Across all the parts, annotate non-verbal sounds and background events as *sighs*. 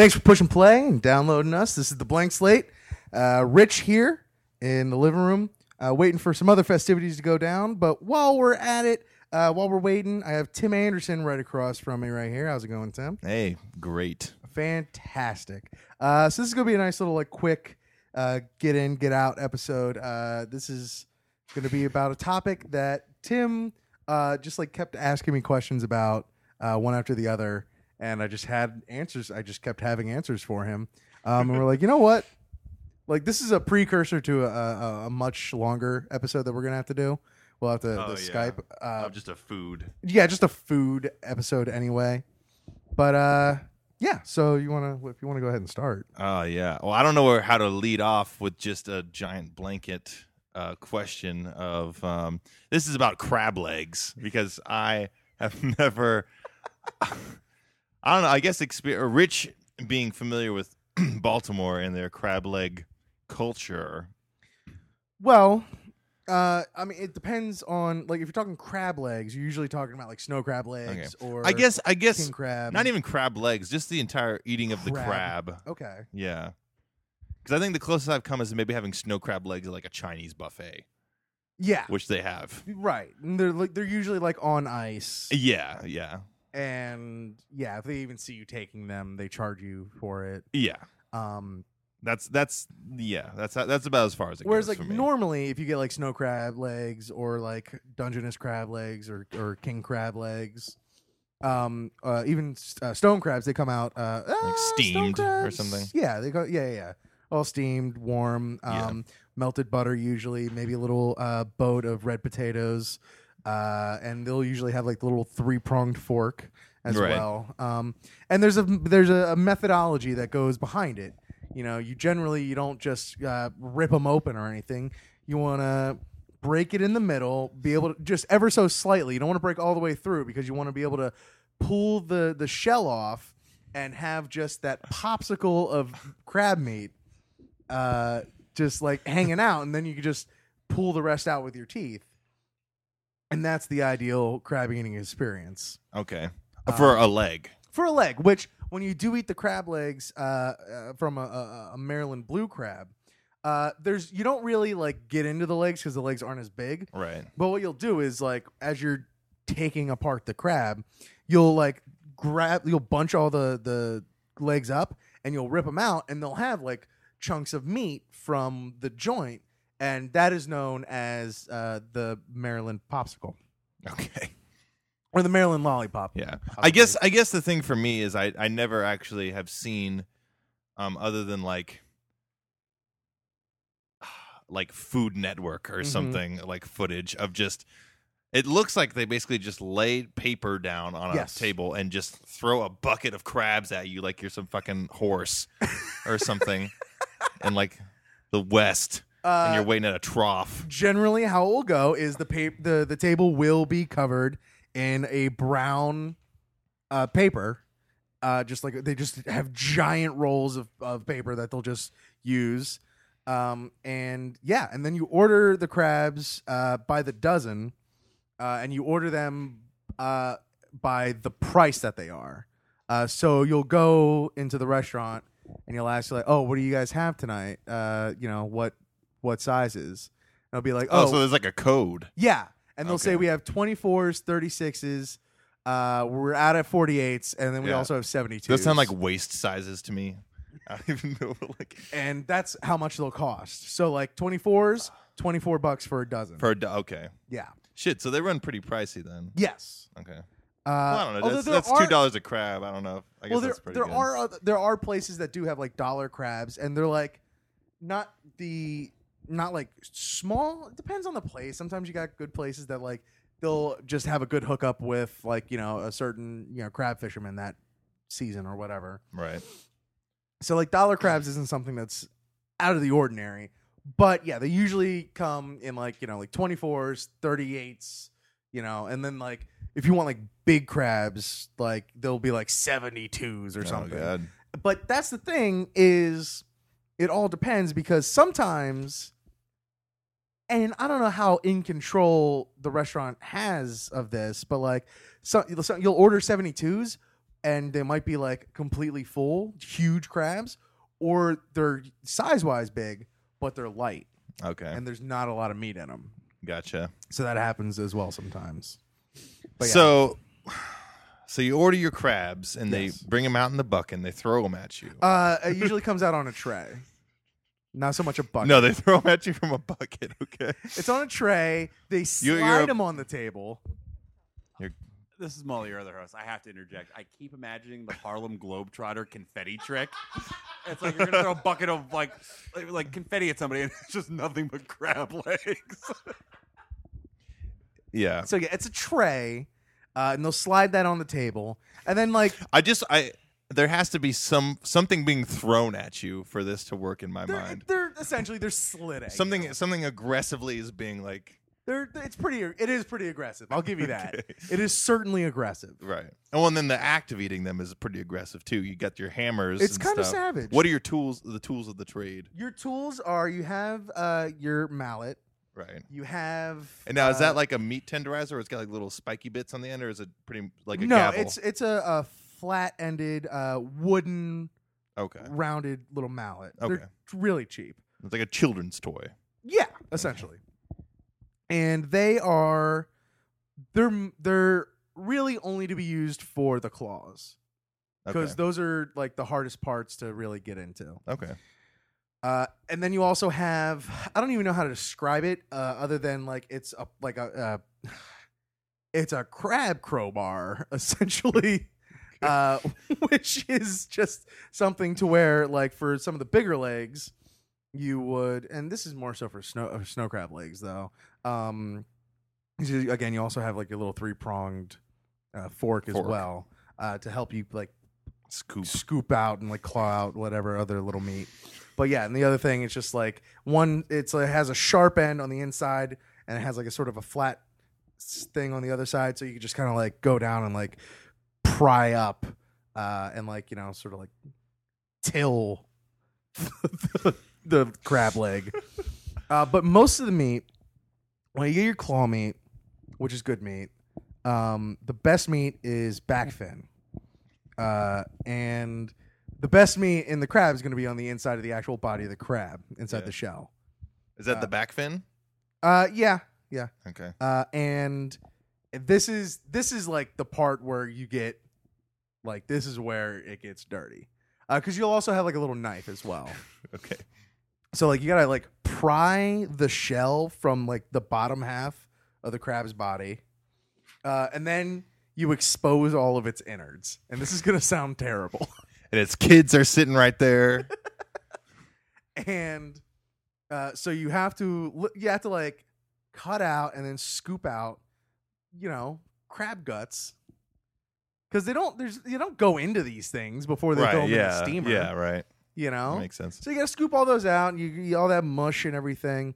Thanks for pushing play and downloading us. This is the Blank Slate. Uh, Rich here in the living room, uh, waiting for some other festivities to go down. But while we're at it, uh, while we're waiting, I have Tim Anderson right across from me right here. How's it going, Tim? Hey, great. Fantastic. Uh, so this is gonna be a nice little like quick uh, get in, get out episode. Uh, this is gonna be about a topic that Tim uh, just like kept asking me questions about uh, one after the other, and I just had answers. I just kept having answers for him, um, and we're like, you know what? Like this is a precursor to a, a, a much longer episode that we're gonna have to do. We'll have to Oh, the yeah. Skype. Uh, Of just a food. yeah, just a food episode anyway. But uh yeah, so you want to if you want to go ahead and start. Oh yeah. Well, I don't know where, how to lead off with just a giant blanket uh, question of um, this is about crab legs because I have *laughs* never. I don't know. I guess exper- Rich being familiar with *clears throat* Baltimore and their crab leg culture. Well, uh I mean it depends on like if you're talking crab legs, you're usually talking about like snow crab legs or I guess. I guess king crab. not even crab legs, just the entire eating of the Crab. crab. Okay. Yeah. Because I think the closest I've come is maybe having snow crab legs at like a Chinese buffet, Yeah. which they have. Right. And they're like they're usually like on ice Yeah, yeah, and yeah, if they even see you taking them, they charge you for it. yeah. Um That's that's yeah. That's that's about as far as it Whereas, goes like normally, if you get like snow crab legs or like Dungeness crab legs or or king crab legs, um, uh, even uh, stone crabs, they come out uh, uh, stone steamed or something? Yeah, they go. Yeah, yeah, yeah. All steamed, warm, Yeah. um, melted butter usually, maybe a little uh, boat of red potatoes, uh, and they'll usually have like the little three pronged fork as Right. well. Um, and there's a there's a, methodology that goes behind it. You know, you generally you don't just uh, rip them open or anything. You want to break it in the middle, be able to just ever so slightly. You don't want to break all the way through because you want to be able to pull the the shell off and have just that popsicle of crab meat uh just like hanging out and then you can just pull the rest out with your teeth. And that's the ideal crab eating experience okay, Uh, for a leg. for a leg. Which, when you do eat the crab legs uh, uh, from a, a, a Maryland blue crab, uh, there's you don't really like get into the legs because the legs aren't as big. Right. But what you'll do is like as you're taking apart the crab, you'll like grab, you'll bunch all the the legs up and you'll rip them out, and they'll have like chunks of meat from the joint, and that is known as uh, the Maryland popsicle Okay. or the Maryland lollipop. Yeah. I guess I guess the thing for me is I I never actually have seen, um, other than like. *sighs* Like Food Network or Mhm. something like footage of just. It looks like they basically just lay paper down on a Yes. table and just throw a bucket of crabs at you like you're some fucking horse or something, *laughs* in like the West, and Uh, you're waiting at a trough. generally how it will go is the pa- the the table will be covered in a brown uh, paper. Uh, just like they just have giant rolls of, of paper that they'll just use. Um, and yeah, and then you order the crabs uh, by the dozen, uh, and you order them uh, by the price that they are. Uh, so you'll go into the restaurant and you'll ask like, "Oh, what do you guys have tonight? Uh, you know what what sizes?" And I'll be like, Oh, "Oh, so there's like a code. yeah. And they'll say Okay. we have 24s, 36s, uh, we're out at 48s, and then we Yeah. also have 72s. Those sound like waist sizes to me. *laughs* I don't even know. Like and that's how much they'll cost. So like 24s, 24 bucks for a dozen. for a do- okay, yeah. shit. So they run pretty pricey then. Yes. Okay, Uh, well, I don't know. although That's, there that's are- two dollars a crab. I don't know. I guess Well, there that's pretty there good. are other, there are places that do have like dollar crabs, and they're like not the not like small. It depends on the place. Sometimes you got good places that like they'll just have a good hookup with like you know a certain you know crab fisherman that season or whatever. right. So like dollar crabs isn't something that's out of the ordinary. But yeah, they usually come in like, you know, like 24s, 38s, you know, and then like if you want like big crabs, like they'll be like 72s or Oh, something. God. But that's the thing is it all depends because sometimes and I don't know how in control the restaurant has of this, but like so, so you'll order 72s, and they might be like completely full, huge crabs, or they're size wise big, but they're light Okay, and there's not a lot of meat in them. gotcha. So that happens as well sometimes. But yeah. So, so you order your crabs and Yes. they bring them out in the bucket and they throw them at you. uh, it usually comes out on a tray, not so much a bucket. no, they *laughs* throw them at you from a bucket. Okay. it's on a tray. They *laughs* slide You- you're a- them on the table. This is Molly, your other host. I have to interject. I keep imagining the Harlem Globetrotter confetti trick. It's like you're gonna throw a bucket of like, like like confetti at somebody, and it's just nothing but crab legs. *laughs* Yeah. So yeah, it's a tray, uh, and they'll slide that on the table, and then like I just I there has to be some something being thrown at you for this to work in my they're, mind. they're essentially they're slitting Something something aggressively is being like They're it's pretty. It is pretty aggressive. I'll give you that. *laughs* Okay. It is certainly aggressive. right. Oh, and then the act of eating them is pretty aggressive too. You got your hammers. It's kind of savage. What are your tools? The tools of the trade, Your tools are you have uh, your mallet. right? You have. And now is uh, that like a meat tenderizer, or it's got like little spiky bits on the end, or is it pretty like a no? gavel? It's it's a, a flat-ended uh, wooden okay. rounded little mallet. Okay. They're really cheap. It's like a children's toy. Yeah, essentially. And they are they're they're really only to be used for the claws because Okay. those are like the hardest parts to really get into. okay. Uh, and then you also have I don't even know how to describe it uh, other than like it's a like a uh, *sighs* it's a crab crowbar *laughs* essentially. *laughs* Uh, which is just something to where, like, for some of the bigger legs, you would, and this is more so for snow uh, snow crab legs, though. Um, you- again, you also have like your little three pronged uh, fork as Fork. well uh, to help you like Scoop. scoop out and like claw out whatever other little meat. But yeah, and the other thing it's just like one it's it has a sharp end on the inside and it has like a sort of a flat s- thing on the other side so you can just kind of like go down and like pry up uh and like, you know, sort of like till the, *laughs* the crab leg. *laughs* Uh but most of the meat when you get your claw meat, which is good meat, um the best meat is back fin uh, and the best meat in the crab is going to be on the inside of the actual body of the crab, inside Yeah. the shell. Is that Uh, the back fin? Uh, yeah, yeah. Okay. Uh, and this is this is like the part where you get like this is where it gets dirty, because you'll also have like a little knife as well. *laughs* Okay. So like you gotta like pry the shell from like the bottom half of the crab's body, uh, and then you expose all of its innards. And this is gonna sound terrible. *laughs* And its kids are sitting right there. *laughs* and uh, so you have to you have to like cut out and then scoop out you know crab guts because they don't there's you don't go into these things before they right. them in the steamer Yeah. Right. you know That makes sense. so you gotta scoop all those out and you, you all that mush and everything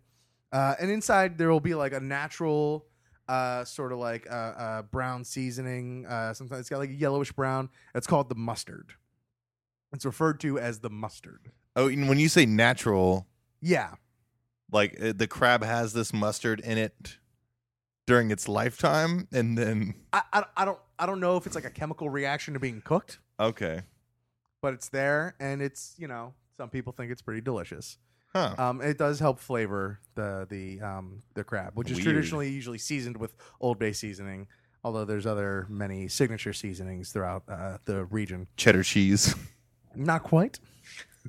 uh, and inside there will be like a natural uh, sort of like uh, uh, brown seasoning uh, sometimes it's got like a yellowish brown it's called the mustard it's referred to as the mustard Oh, and when you say natural, yeah like uh, the crab has this mustard in it during its lifetime, and then I, I, I don't I don't know if it's like a chemical reaction to being cooked, okay, but it's there and it's you know some people think it's pretty delicious. huh? Um, it does help flavor the the um the crab, which is Weird. traditionally usually seasoned with Old Bay seasoning. Although there's other many signature seasonings throughout uh, the region. Cheddar cheese. Not quite. *laughs*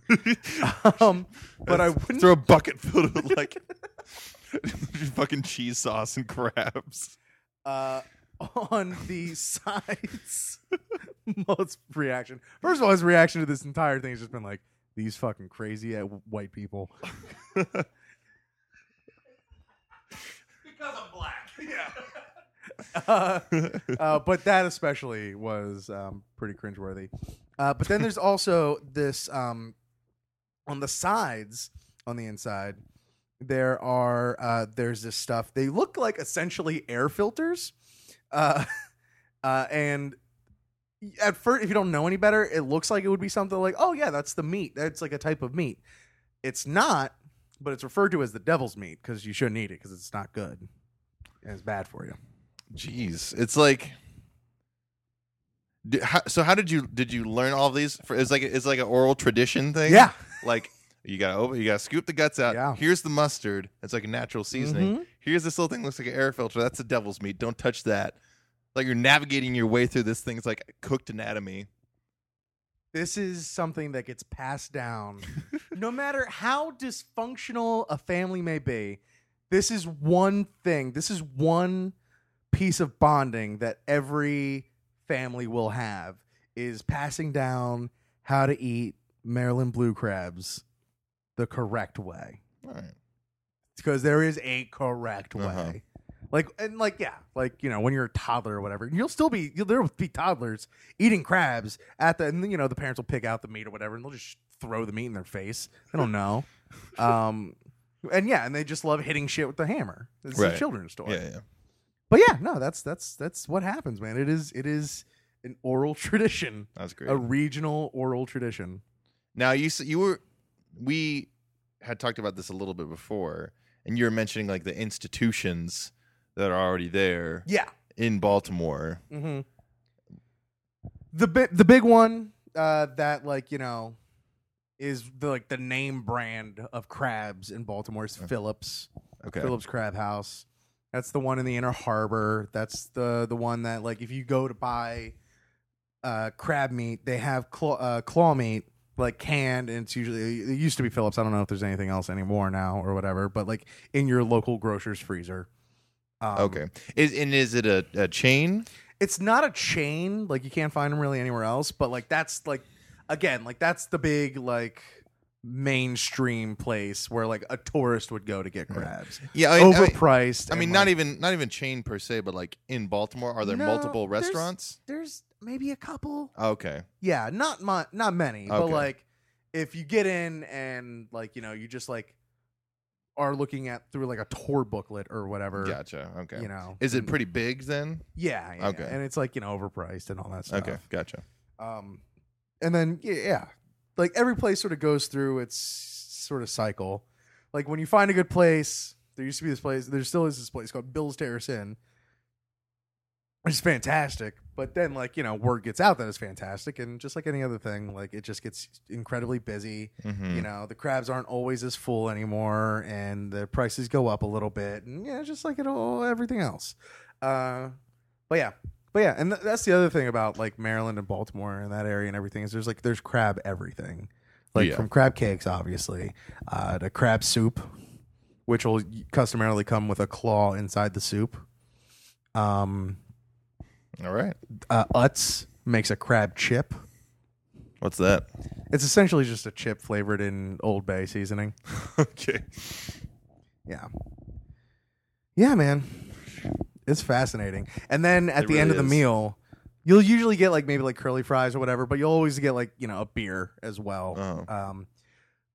*laughs* um, but I wouldn't. throw a bucket filled with like *laughs* fucking cheese sauce and crabs. uh, on the *laughs* sides. Most reaction. First of all, his reaction to this entire thing has just been like these fucking crazy white people. *laughs* because I'm black. *laughs* Yeah. Uh, uh, but that especially was um, pretty cringeworthy. Uh, but then there's also this um, on the sides, on the inside, there are uh, there's this stuff. They look like essentially air filters, uh, *laughs* uh, and at first, if you don't know any better, it looks like it would be something like, oh yeah, that's the meat. That's like a type of meat. It's not, but it's referred to as the devil's meat because you shouldn't eat it because it's not good and it's bad for you. Jeez, it's like so how did you did you learn all of these? For, it's like it's like an oral tradition thing. Yeah. Like you gotta open, you gotta scoop the guts out. Yeah. Here's the mustard. It's like a natural seasoning. Mhm. Here's this little thing looks like an air filter. That's the devil's meat. Don't touch that. Like you're navigating your way through this thing. It's like cooked anatomy. This is something that gets passed down. *laughs* no matter how dysfunctional a family may be, this is one thing. This is one piece of bonding that every family will have is passing down how to eat Maryland blue crabs the correct way. All right. Because there is a correct way. Uh-huh. Like and like yeah, like you know when you're a toddler or whatever, you'll still be you'll, there will be toddlers eating crabs at the and you know the parents will pick out the meat or whatever and they'll just throw the meat in their face. They don't know, *laughs* um, and yeah, and they just love hitting shit with the hammer. It's Right. a children's story. Yeah, yeah. But yeah, no, that's that's that's what happens, man. It is it is an oral *laughs* tradition, That's great. a regional oral tradition. Now you you were we had talked about this a little bit before, and you were mentioning like the institutions that are already there Yeah. in Baltimore. Mm-hmm. The bi- the big one uh, that like you know is the like the name brand of crabs in Baltimore is Phillips Okay. Phillips Crab House. That's the one in the Inner Harbor. That's the the one that like if you go to buy uh, crab meat, they have claw, uh, claw meat like canned, and it's usually it used to be Phillips. I don't know if there's anything else anymore now or whatever, but like in your local grocer's freezer. Um, okay. Is and is it a, a chain? it's not a chain like you can't find them really anywhere else but like that's like again like that's the big like mainstream place where like a tourist would go to get crabs Yeah. I mean, I mean- overpriced I mean, not like, even not even chain per se, but like in Baltimore, are there No, multiple restaurants? there's maybe a couple Okay. yeah not mu- not many but Okay. like if you get in and like you know you just like are looking at through like a tour booklet or whatever Gotcha. Okay. you know Is it and- pretty big then? yeah, yeah Okay. and it's like you know overpriced and all that stuff Okay. Gotcha. Um, and then yeah, yeah, like every place sort of goes through its sort of cycle. Like when you find a good place, there used to be this place. There still is this place called Bill's Terrace Inn. It's fantastic, but then like you know, word gets out that it's fantastic, and just like any other thing, like it just gets incredibly busy. Mhm. You know, the crabs aren't always as full anymore, and the prices go up a little bit, and yeah, just like it all everything else. Uh, but yeah, but yeah, and th- that's the other thing about like Maryland and Baltimore and that area and everything is there's like there's crab everything, like Yeah. from crab cakes, obviously, uh, to crab soup, which will customarily come with a claw inside the soup. Um, All right. uh, Utz makes a crab chip. What's that? It's essentially just a chip flavored in Old Bay seasoning. *laughs* okay. Yeah. Yeah, man. It's fascinating. And then at It the end of really the is. meal, you'll usually get like maybe like curly fries or whatever, but you'll always get like, you know, a beer as well. Oh. Um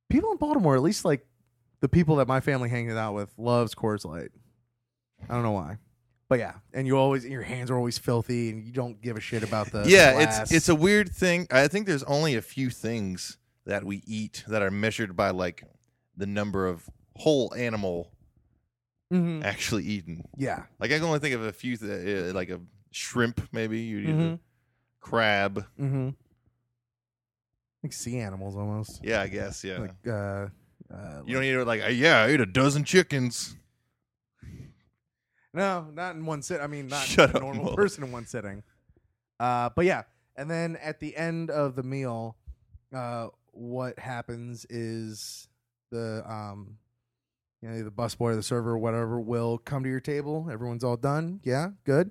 people in Baltimore, at least like the people that my family hangs out with, loves Coors Light. I don't know why. But yeah, and you always your hands are always filthy and you don't give a shit about the yeah, glass. it's it's a weird thing. I think there's only a few things that we eat that are measured by like the number of whole animal Mhm. actually eaten. Yeah. Like I can only think of a few, th- uh, like a shrimp maybe. You eat a Mhm. crab. Mm-hmm. Like sea animals almost. Yeah, I guess. Yeah. Like uh uh, you don't eat it like uh, yeah, I ate a dozen chickens. No, not in one sit. I mean, not Shut a up, normal Mullet. person in one sitting. Uh, but yeah, and then at the end of the meal, uh, what happens is the um, you know, the busboy or the server or whatever will come to your table. Everyone's all done. Yeah, good.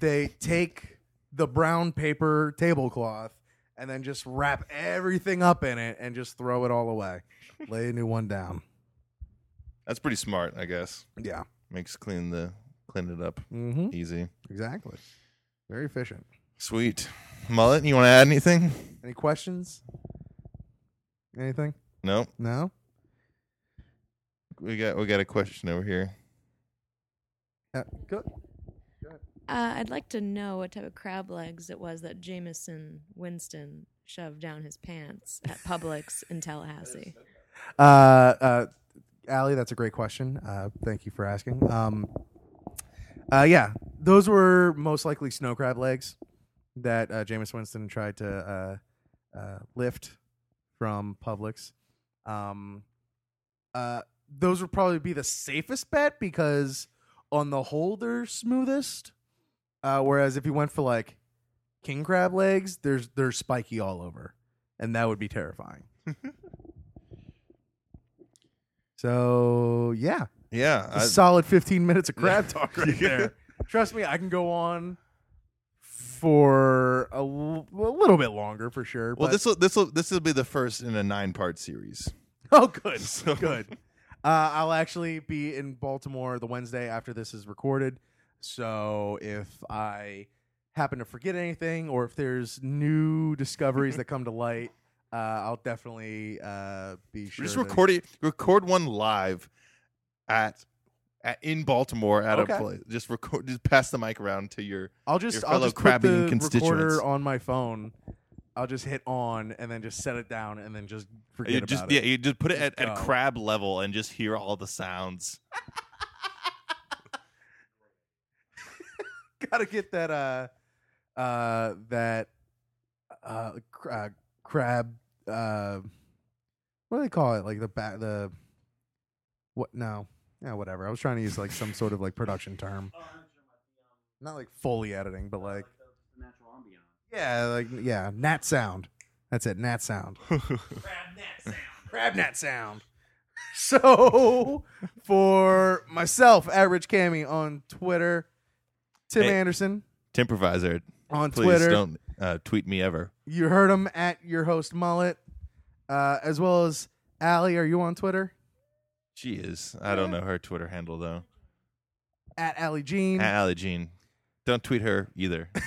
they take the brown paper tablecloth and then just wrap everything up in it and just throw it all away. Lay a new one down. That's pretty smart, I guess. Yeah. Makes clean the clean it up Mm-hmm. easy. Exactly. Very efficient. Sweet. Mullet, you want to add anything? Any questions? Anything? No. No? We got we got a question over here. Yeah, good. Uh, I'd like to know what type of crab legs it was that Jameis Winston shoved down his pants at Publix in Tallahassee. Uh, uh, Allie, that's a great question. Uh, thank you for asking. Um, uh, yeah, those were most likely snow crab legs. that uh, Jameis Winston tried to uh, uh, lift from Publix. Um, uh, those would probably be the safest bet because on the whole they're smoothest. Uh, whereas if you went for like king crab legs, there's they're spiky all over, and that would be terrifying. *laughs* so yeah, Yeah, a I- solid 15 minutes of crab talk *laughs* right there. Trust me, I can go on for a, l- a little bit longer for sure. well, this will this will this will be the first in a nine part series. *laughs* oh, good, *laughs* So- good. Uh, I'll actually be in Baltimore the Wednesday after this is recorded. So if I happen to forget anything, or if there's new discoveries that come to light, uh, I'll definitely uh, be sure. Just record it. Record one live at, at in Baltimore at Okay. a place. Just record. Just pass the mic around to your. I'll just your I'll just put the constituents. recorder on my phone. I'll just hit on and then just set it down and then just forget You about just it. yeah, you just put it Just at, at crab level and just hear all the sounds. *laughs* Gotta get that uh uh that uh, cr- uh crab uh what do they call it? Like the back the what no. Yeah, whatever. I was trying to use like some sort of like production term. Not like fully editing, but like yeah, like yeah, nat sound. That's it, nat *laughs* sound. Crab net sound. crab net sound. So for myself, at Rich Cammy on Twitter, Tim Hey. Anderson Timproviser, on please Twitter. don't uh, tweet me ever. You heard him at your host Mullet, uh, as well as Allie. Are you on Twitter? She is. I don't know her Twitter handle though. At Allie Jean. At Allie Jean. Don't tweet her either. *laughs*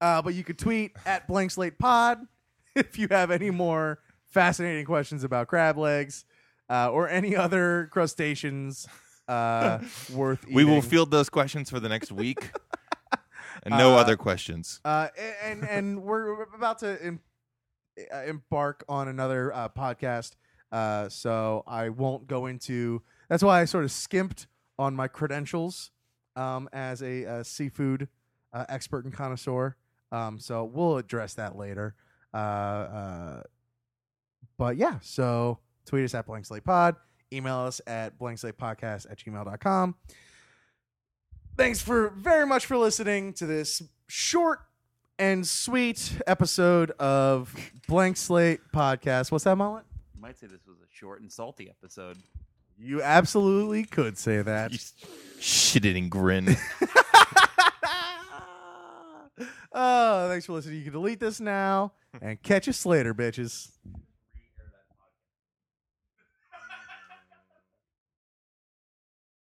Uh, but you could tweet at Blank Slate Pod *laughs* if you have any more fascinating questions about crab legs uh, or any other crustaceans uh, *laughs* worth eating. we will field those questions for the next week, and no Uh, other questions. Uh, and and we're about to em- uh, embark on another uh, podcast. Uh, so I won't go into. That's why I sort of skimped on my credentials um, as a, seafood uh, expert and connoisseur. Um, so we'll address that later. Uh, uh, but yeah, so tweet us at blank slate pod, email us at blank slate podcast at gmail.com. Thanks for very much for listening to this short and sweet episode of Blank Slate Podcast. What's that, Mullet? You might say this was a short and salty episode. You absolutely could say that. You shit-eating grin. *laughs* *laughs* oh, thanks for listening. You can delete this now and catch us later, bitches.